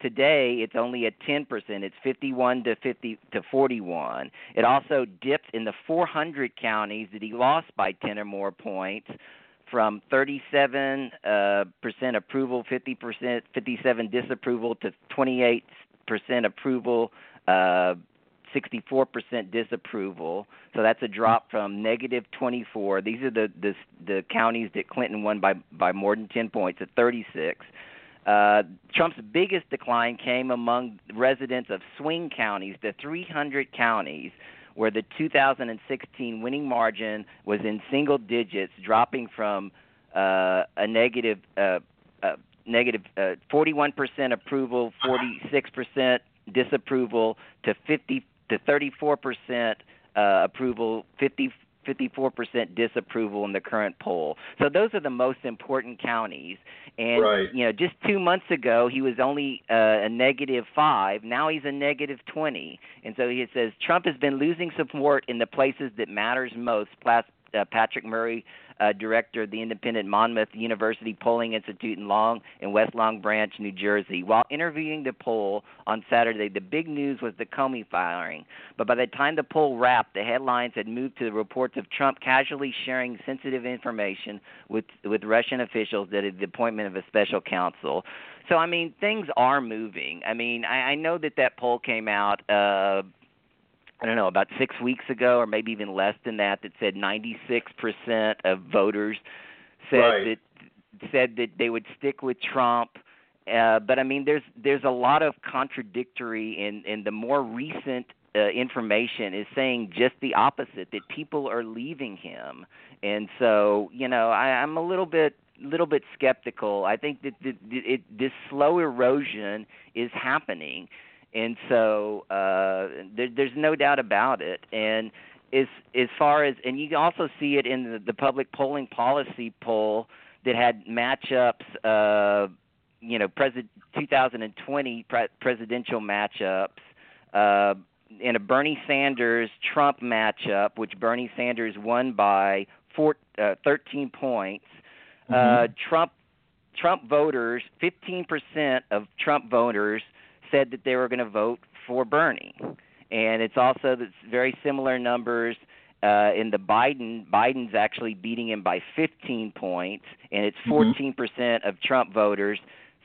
today it's only at ten percent. It's fifty-one to fifty to forty-one. It also dipped in the four hundred counties that he lost by ten or more points, from thirty-seven uh, percent approval, fifty percent, fifty-seven disapproval to twenty-eight percent approval. Uh, 64% disapproval. So that's a drop from negative 24. These are the the, the counties that Clinton won by by more than 10 points at 36. Uh, Trump's biggest decline came among residents of swing counties, the 300 counties where the 2016 winning margin was in single digits, dropping from uh, a negative, uh, uh, negative uh, 41% approval, 46% disapproval to 50 to 34% uh, approval, 50 54% disapproval in the current poll. So those are the most important counties. And right. you know, just 2 months ago he was only uh, a negative 5, now he's a negative 20. And so he says Trump has been losing support in the places that matters most. Uh, Patrick Murray uh, director of the independent Monmouth University Polling Institute in Long in West Long Branch, New Jersey. While interviewing the poll on Saturday, the big news was the Comey firing. But by the time the poll wrapped, the headlines had moved to the reports of Trump casually sharing sensitive information with with Russian officials that the appointment of a special counsel. So I mean, things are moving. I mean, I, I know that that poll came out. Uh, I don't know, about six weeks ago, or maybe even less than that, that said 96% of voters said right. that said that they would stick with Trump uh, but I mean, there's there's a lot of contradictory in in the more recent uh, information is saying just the opposite that people are leaving him, and so you know I, I'm a little bit little bit skeptical. I think that the, the, it, this slow erosion is happening, and so uh, there, there's no doubt about it. And as as far as and you can also see it in the, the public polling policy poll that had matchups. Uh, you know, president 2020 pre- presidential matchups. Uh, in a Bernie Sanders Trump matchup, which Bernie Sanders won by four, uh, 13 points, uh, mm-hmm. uh, Trump Trump voters, 15% of Trump voters said that they were going to vote for Bernie, and it's also the very similar numbers. Uh, in the Biden, Biden's actually beating him by 15 points, and it's 14% mm-hmm. of Trump voters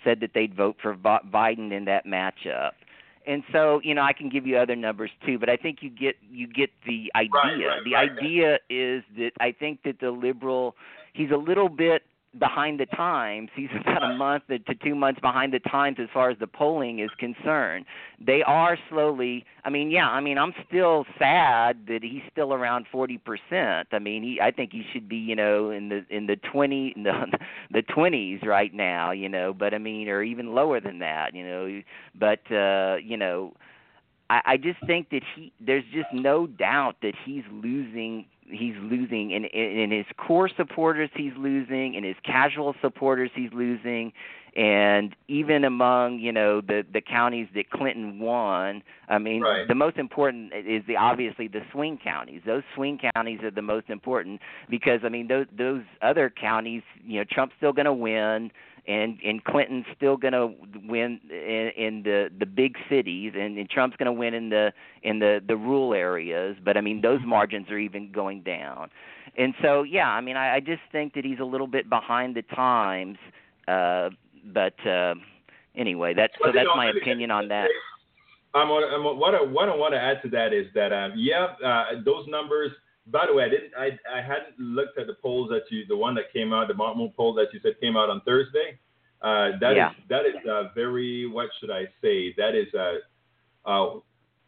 said that they'd vote for Biden in that matchup and so you know I can give you other numbers too, but I think you get you get the idea. Right, right, the right. idea is that I think that the liberal he's a little bit behind the times. He's about a month to two months behind the times as far as the polling is concerned. They are slowly. I mean, yeah. I mean, I'm still sad that he's still around forty percent. I mean, he. I think he should be, you know, in the in the twenty the the twenties right now. You know, but I mean, or even lower than that. You know, but uh, you know. I, I just think that he there's just no doubt that he's losing he's losing in in his core supporters he's losing in his casual supporters he's losing and even among you know the the counties that Clinton won I mean right. the most important is the obviously the swing counties those swing counties are the most important because I mean those those other counties you know Trump's still going to win and and Clinton's still going to win in, in the the big cities, and, and Trump's going to win in the in the the rural areas. But I mean, those margins are even going down, and so yeah, I mean, I, I just think that he's a little bit behind the times. Uh, but uh, anyway, that's so that's my opinion on that. I'm, I'm, what I, what I want to add to that is that um, yeah, uh, those numbers. By the way, I didn't. I, I hadn't looked at the polls that you, the one that came out, the Monmouth poll that you said came out on Thursday. Uh, that yeah. is, that is uh, very. What should I say? That is. Uh, uh,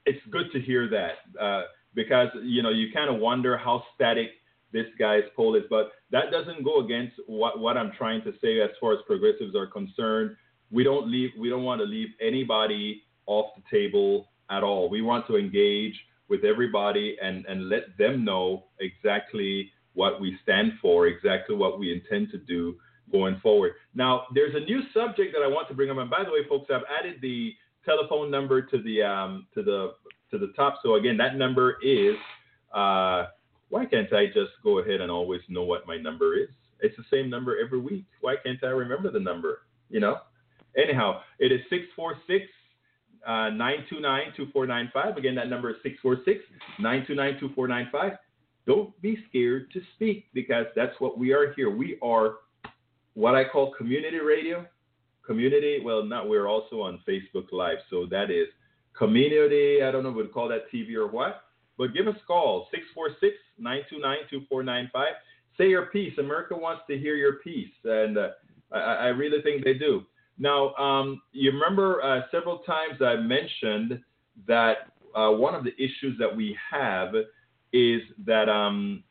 it's good to hear that uh, because you know you kind of wonder how static this guy's poll is, but that doesn't go against what what I'm trying to say as far as progressives are concerned. We don't leave. We don't want to leave anybody off the table at all. We want to engage with everybody and, and let them know exactly what we stand for, exactly what we intend to do going forward. Now, there's a new subject that I want to bring up. And by the way, folks, I've added the telephone number to the um, to the to the top. So again, that number is. Uh, why can't I just go ahead and always know what my number is? It's the same number every week. Why can't I remember the number? You know. Anyhow, it is six four six 929-2495. Uh, Again, that number is 646-929-2495. Don't be scared to speak because that's what we are here. We are what I call community radio. Community, well, not we're also on Facebook Live, so that is community. I don't know we'd call that TV or what, but give us a call 646-929-2495. Say your piece. America wants to hear your piece, and uh, I, I really think they do. Now, um, you remember uh, several times I mentioned that uh, one of the issues that we have is that um,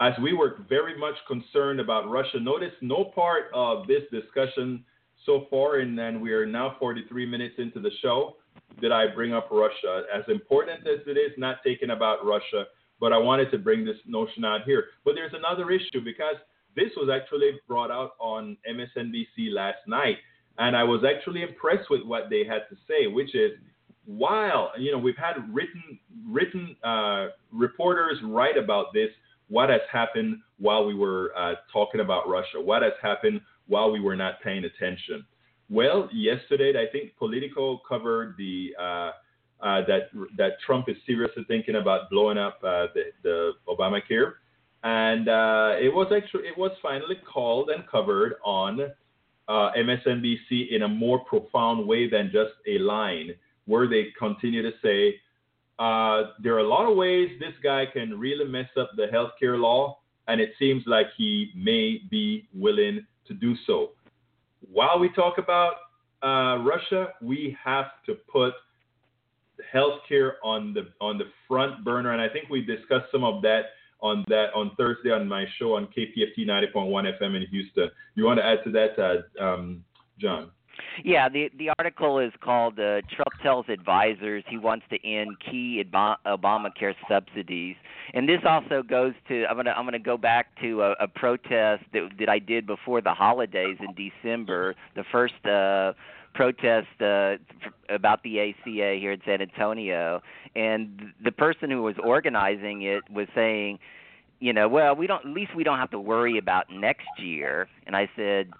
as we were very much concerned about Russia, notice no part of this discussion so far, and then we are now 43 minutes into the show, did I bring up Russia. As important as it is not taking about Russia, but I wanted to bring this notion out here. But there's another issue because this was actually brought out on MSNBC last night, and I was actually impressed with what they had to say, which is while you know we've had written written uh, reporters write about this, what has happened while we were uh, talking about Russia, what has happened while we were not paying attention. Well, yesterday I think Politico covered the uh, uh, that that Trump is seriously thinking about blowing up uh, the, the Obamacare and uh, it was actually it was finally called and covered on uh, MSNBC in a more profound way than just a line, where they continue to say uh, there are a lot of ways this guy can really mess up the healthcare law, and it seems like he may be willing to do so. while we talk about uh, Russia, we have to put healthcare on the on the front burner, and I think we discussed some of that on that on Thursday on my show on KPFT 90.1 FM in Houston. You want to add to that, uh, um, John? Yeah, the the article is called uh, Trump tells advisors he wants to end key Obamacare subsidies, and this also goes to I'm gonna I'm gonna go back to a, a protest that that I did before the holidays in December. The first uh, protest uh, about the ACA here in San Antonio, and the person who was organizing it was saying, you know, well, we don't at least we don't have to worry about next year. And I said,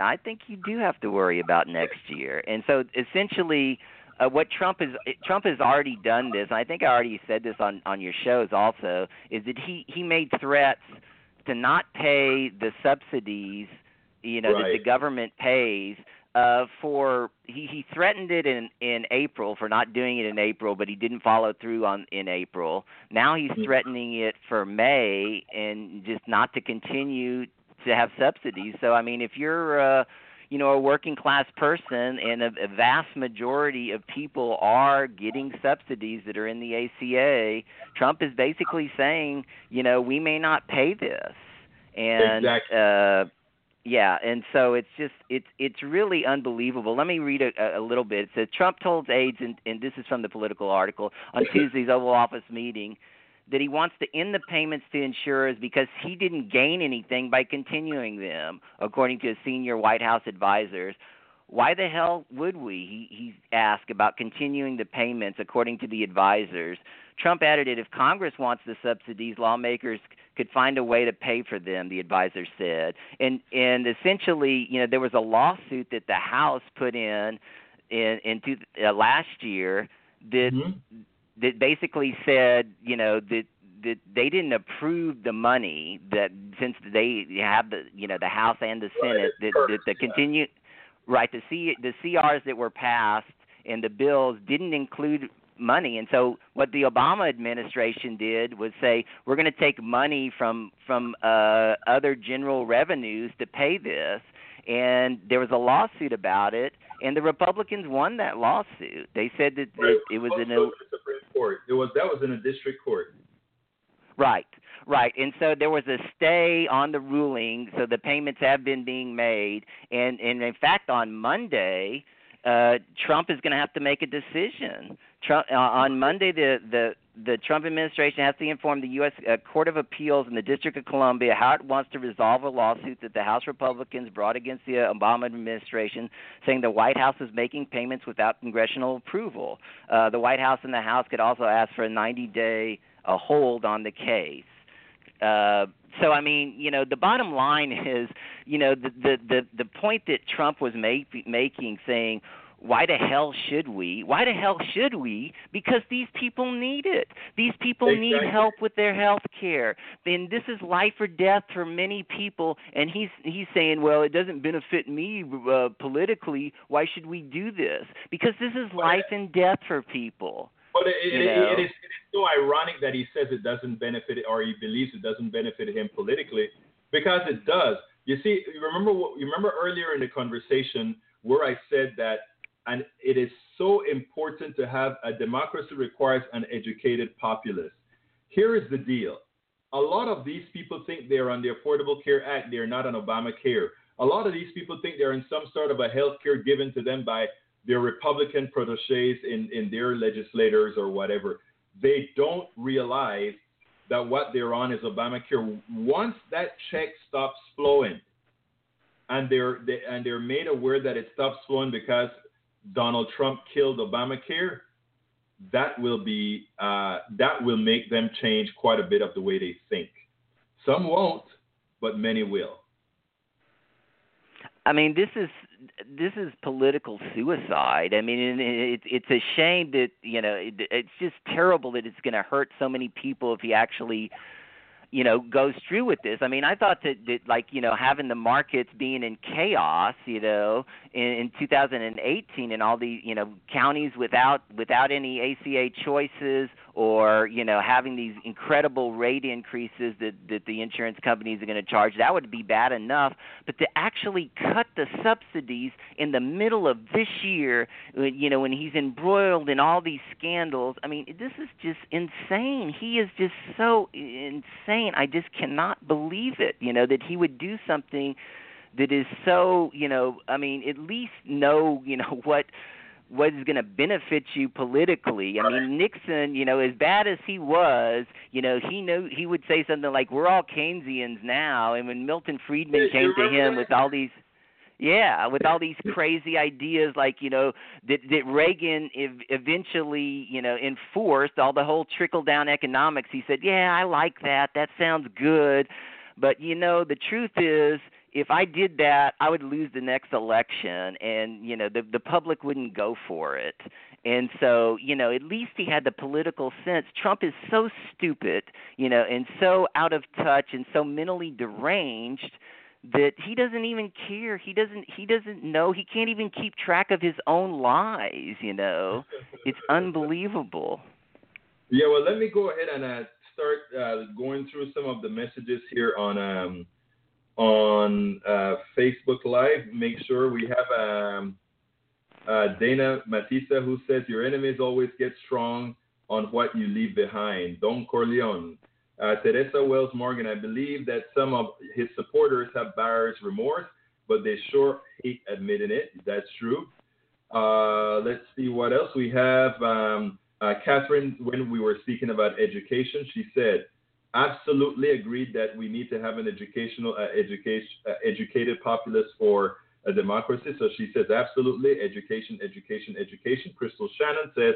I think you do have to worry about next year. And so essentially. Uh, what Trump is Trump has already done this. And I think I already said this on on your shows also. Is that he he made threats to not pay the subsidies, you know, right. that the government pays uh, for he he threatened it in in April for not doing it in April, but he didn't follow through on in April. Now he's Mm-hmm. threatening it for May and just not to continue to have subsidies. So I mean, if you're uh, you know a working class person and a, a vast majority of people are getting subsidies that are in the ACA, Trump is basically saying, you know, we may not pay this. And Exactly. uh yeah, and so it's just it's it's really unbelievable. Let me read a, a little bit. It says Trump told aides, and, and this is from the Politico article on Tuesday's Oval Office meeting, that he wants to end the payments to insurers because he didn't gain anything by continuing them, according to his senior White House advisors. Why the hell would we? He, he asked about continuing the payments, according to the advisors. Trump added that if Congress wants the subsidies, lawmakers could find a way to pay for them. The advisor said, and and essentially, you know, there was a lawsuit that the House put in in in two, uh, last year that Mhm. that basically said, you know, that that they didn't approve the money that since they have the you know the House and the Senate that, that the continue right the C the CRs that were passed and the bills didn't include money and so what the Obama administration did was say we're going to take money from from uh other general revenues to pay this and there was a lawsuit about it and the Republicans won that lawsuit they said that, that it was in a Court. It was that was in a district court. Right, right. And so there was a stay on the ruling, so the payments have been being made. And, and in fact, on Monday, uh, Trump is going to have to make a decision. Trump, uh, on Monday, the, the the Trump administration has to inform the U.S. Uh, Court of Appeals in the District of Columbia how it wants to resolve a lawsuit that the House Republicans brought against the uh, Obama administration, saying the White House is making payments without congressional approval. Uh, the White House and the House could also ask for a 90-day a hold on the case. Uh, so I mean, you know, the bottom line is, you know, the the the, the point that Trump was make, making, saying, why the hell should we? Why the hell should we? Because these people need it. These people need help with their health care. Then this is life or death for many people. And he's he's saying, well, it doesn't benefit me uh, politically. Why should we do this? Because this is life and death for people. But it, it, it, is, it is so ironic that he says it doesn't benefit or he believes it doesn't benefit him politically because it does. You see, remember what you remember earlier in the conversation where I said that and it is so important to have a democracy requires an educated populace. Here is the deal. A lot of these people think they're on the Affordable Care Act, they're not on Obamacare. A lot of these people think they're in some sort of a health care given to them by their Republican proteges in, in their legislators or whatever. They don't realize that what they're on is Obamacare. Once that check stops flowing, and they're they, and they're made aware that it stops flowing because Donald Trump killed Obamacare, that will be uh, that will make them change quite a bit of the way they think. Some won't, but many will. I mean, this is this is political suicide. I mean, it, it's a shame that you know it, it's just terrible that it's going to hurt so many people if he actually, you know, goes through with this. I mean, I thought that, that like you know having the markets being in chaos, you know, in, in 2018 and all the you know counties without without any ACA choices or you know having these incredible rate increases that that the insurance companies are going to charge that would be bad enough. But to actually cut the subsidies in the middle of this year you know when he's embroiled in all these scandals i mean this is just insane. He is just so insane. I just cannot believe it you know that he would do something that is so you know i mean at least know you know what what is going to benefit you politically. I mean, Nixon, you know, as bad as he was, you know, he knew he would say something like, "We're all Keynesians now." And when Milton Friedman came to him with all these yeah, with all these crazy ideas like, you know, that that Reagan ev- eventually, you know, enforced all the whole trickle down economics. He said, "Yeah, I like that. That sounds good." But you know, the truth is if I did that, I would lose the next election, and you know the the public wouldn't go for it. And so, you know, at least he had the political sense. Trump is so stupid, you know, and so out of touch and so mentally deranged that he doesn't even care. He doesn't he doesn't know. He can't even keep track of his own lies, you know. It's unbelievable. Yeah, well, let me go ahead and uh, start uh, going through some of the messages here on um, on uh, Facebook Live. Make sure we have um, uh, Dana Matissa who says, Your enemies always get strong on what you leave behind. Don Corleone. Uh, Teresa Wells Morgan, I believe that some of his supporters have buyer's remorse, but they sure hate admitting it. That's true. Uh, let's see what else we have. Um, uh, Catherine, when we were speaking about education, she said, absolutely agreed that we need to have an educational, uh, education, uh, educated populace for a democracy. So she says, absolutely, education, education, education. Crystal Shannon says,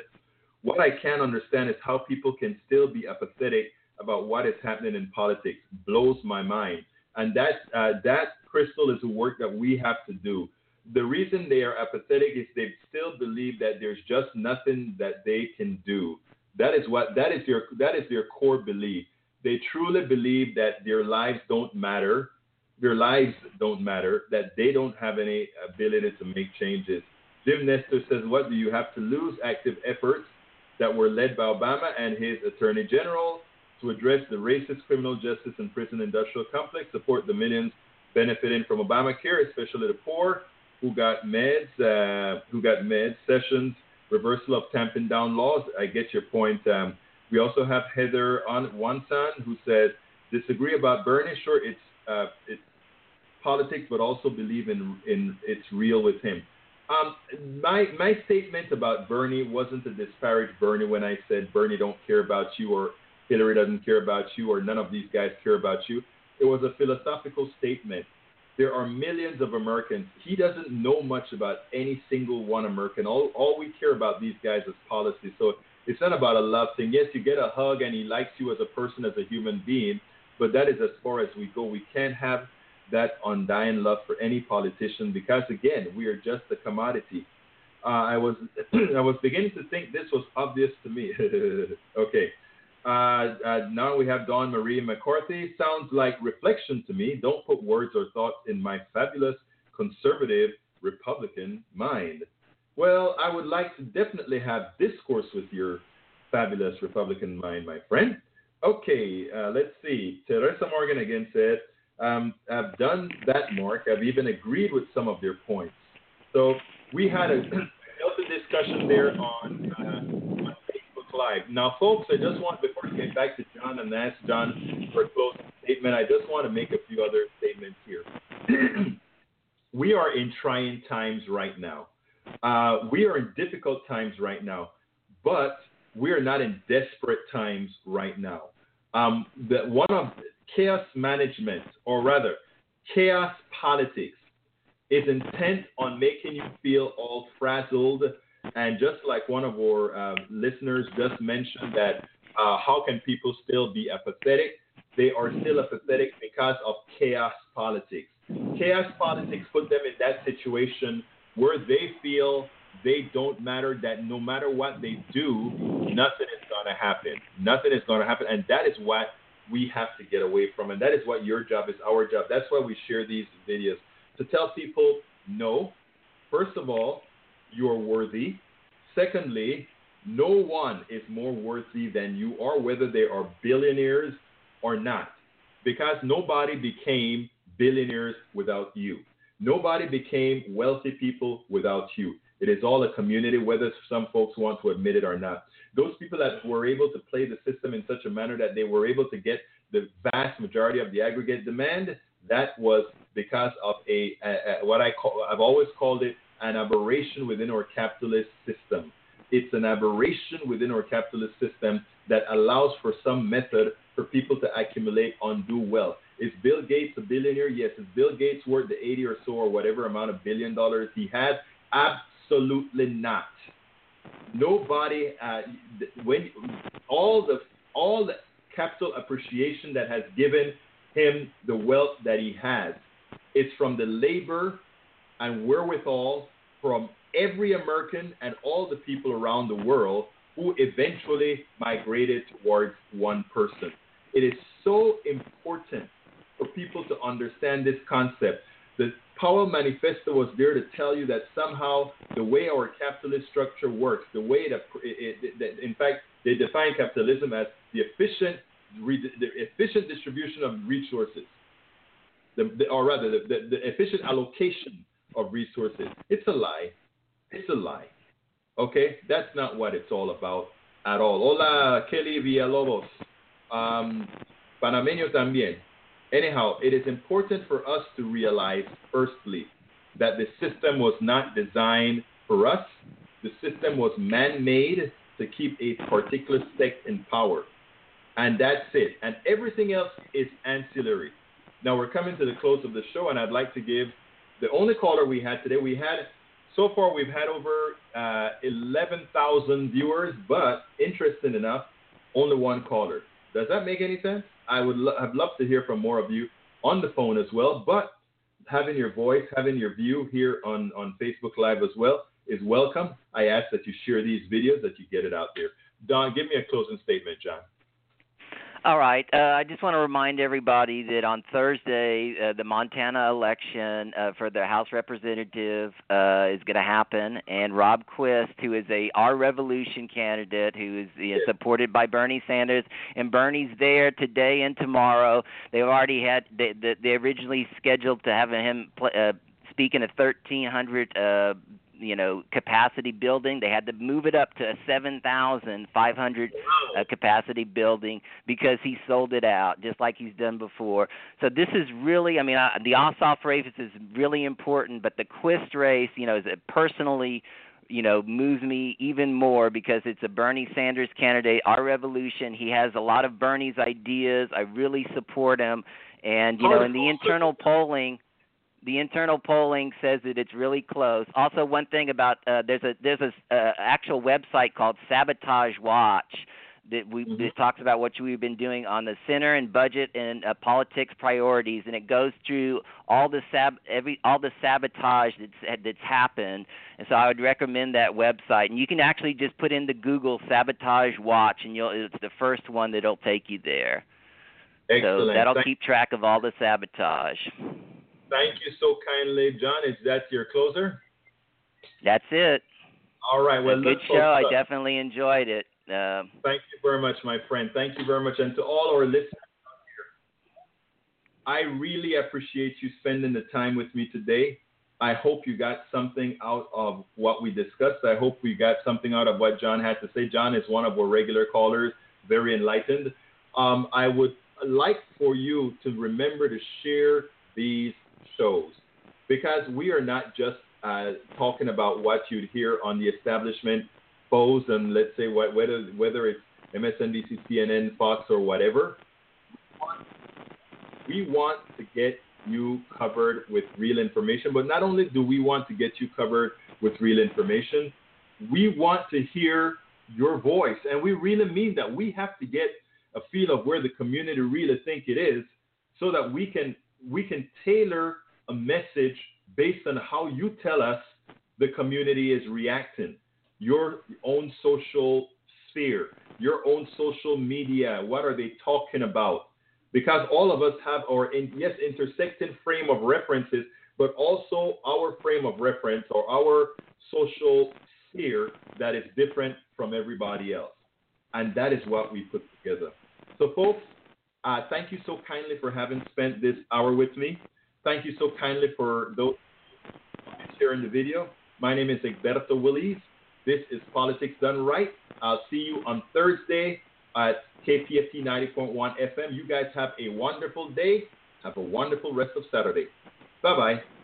what I can't understand is how people can still be apathetic about what is happening in politics. Blows my mind. And that, uh, that, Crystal, is the work that we have to do. The reason they are apathetic is they still believe that there's just nothing that they can do. That is what that is their that is their core belief. They truly believe that their lives don't matter, their lives don't matter, that they don't have any ability to make changes. Jim Nestor says, What do you have to lose? Active efforts that were led by Obama and his Attorney General to address the racist criminal justice and prison industrial complex, support the millions benefiting from Obamacare, especially the poor who got meds, uh, who got meds, sessions, reversal of tamping down laws. I get your point. Um, we also have Heather on Wansan who says disagree about Bernie. Sure, it's uh, it's politics, but also believe in in it's real with him. Um, my my statement about Bernie wasn't to disparage Bernie when I said Bernie don't care about you or Hillary doesn't care about you or none of these guys care about you. It was a philosophical statement. There are millions of Americans. He doesn't know much about any single one American. All all we care about these guys is policy. So it's not about a love thing. Yes, you get a hug and he likes you as a person, as a human being, but that is as far as we go. We can't have that undying love for any politician because again, we are just a commodity. Uh, I was I was beginning to think this was obvious to me. okay. Uh, uh, now we have Dawn Marie McCarthy. Sounds like reflection to me. Don't put words or thoughts in my fabulous conservative Republican mind. Well, I would like to definitely have discourse with your fabulous Republican mind, my friend. Okay, uh, let's see. Teresa Morgan again said, um, I've done that, Mark. I've even agreed with some of their points. So we had a healthy discussion there on, uh, on Facebook Live. Now, folks, I just want, before I get back to John and ask John for a closing statement, I just want to make a few other statements here. we are in trying times right now. Uh, we are in difficult times right now, but we are not in desperate times right now. Um, the, one of chaos management, or rather, chaos politics, is intent on making you feel all frazzled. And just like one of our uh, listeners just mentioned, that uh, how can people still be apathetic? They are still apathetic because of chaos politics. Chaos politics put them in that situation where they feel they don't matter, that no matter what they do, nothing is going to happen. Nothing is going to happen. And that is what we have to get away from. And that is what your job is, our job. That's why we share these videos to tell people no, first of all, you're worthy. Secondly, No one is more worthy than you are, whether they are billionaires or not, because nobody became billionaires without you. Nobody became wealthy people without you. It is all a community, whether some folks want to admit it or not. Those people that were able to play the system in such a manner that they were able to get the vast majority of the aggregate demand, that was because of a, a, a what I call I've always called it an aberration within our capitalist system. It's an aberration within our capitalist system that allows for some method for people to accumulate undue wealth. Is Bill Gates a billionaire? Yes. Is Bill Gates worth the 80 or so or whatever amount of billion dollars he has? Absolutely not. Nobody, uh, when all the all the capital appreciation that has given him the wealth that he has, it's from the labor and wherewithal from every American and all the people around the world who eventually migrated towards one person. It is so important for people to understand this concept. The Powell Manifesto was there to tell you that somehow the way our capitalist structure works, the way that, it, it, in fact, they define capitalism as the efficient, the efficient distribution of resources, the, the, or rather, the, the, the efficient allocation of resources. It's a lie. It's a lie. Okay? That's not what it's all about at all. Hola, Kelly Villalobos. Um, Panameño también. Anyhow, it is important for us to realize, firstly, that the system was not designed for us. The system was man made to keep a particular sect in power. And that's it. And everything else is ancillary. Now we're coming to the close of the show, and I'd like to give the only caller we had today. We had so far we've had over uh, 11,000 viewers, but interesting enough, only one caller. Does that make any sense? I would lo- have loved to hear from more of you on the phone as well, but having your voice, having your view here on, on Facebook Live as well is welcome. I ask that you share these videos, that you get it out there. Don, give me a closing statement, John. All right. Uh, I just want to remind everybody that on Thursday, uh, the Montana election uh, for the House representative uh, is going to happen, and Rob Quist, who is a Our Revolution candidate, who is you know, supported by Bernie Sanders, and Bernie's there today and tomorrow. They've already had they, they, they originally scheduled to have him play, uh, speak in a 1,300 uh, you know capacity building. They had to move it up to a 7,500 uh, capacity building because he sold it out, just like he's done before. So this is really, I mean, uh, the Ossoff race is really important, but the Quist race, you know, is personally you know moves me even more because it's a Bernie Sanders candidate, our revolution. He has a lot of Bernie's ideas. I really support him, and you know in the internal polling, the internal polling says that it's really close. Also, one thing about uh, there's a there's a uh, actual website called Sabotage Watch that we mm-hmm. that talks about what we've been doing on the center and budget and uh, politics priorities, and it goes through all the sab every all the sabotage that's that's happened. And so I would recommend that website, and you can actually just put in the Google Sabotage Watch, and you'll it's the first one that'll take you there. Excellent. So that'll Thank- keep track of all the sabotage. Thank you so kindly, John. Is that your closer? That's it. All right. Well, a good show. I definitely enjoyed it. Uh, Thank you very much, my friend. Thank you very much. And to all our listeners out here, I really appreciate you spending the time with me today. I hope you got something out of what we discussed. I hope we got something out of what John had to say. John is one of our regular callers, very enlightened. Um, I would like for you to remember to share these shows because we are not just uh, talking about what you'd hear on the establishment foes and let's say what, whether whether it's MSNBC, CNN, Fox, or whatever. We want to get you covered with real information, but not only do we want to get you covered with real information, we want to hear your voice, and we really mean that. We have to get a feel of where the community really think it is, so that we can we can tailor a message based on how you tell us the community is reacting. Your own social sphere, your own social media, what are they talking about? Because all of us have our, yes, intersecting frame of references, but also our frame of reference or our social sphere that is different from everybody else. And that is what we put together. So, folks, uh, thank you so kindly for having spent this hour with me. Thank you so kindly for those sharing the video. My name is Egberto Willies. This is Politics Done Right. I'll see you on Thursday at KPFT 90.1 FM. You guys have a wonderful day. Have a wonderful rest of Saturday. Bye bye.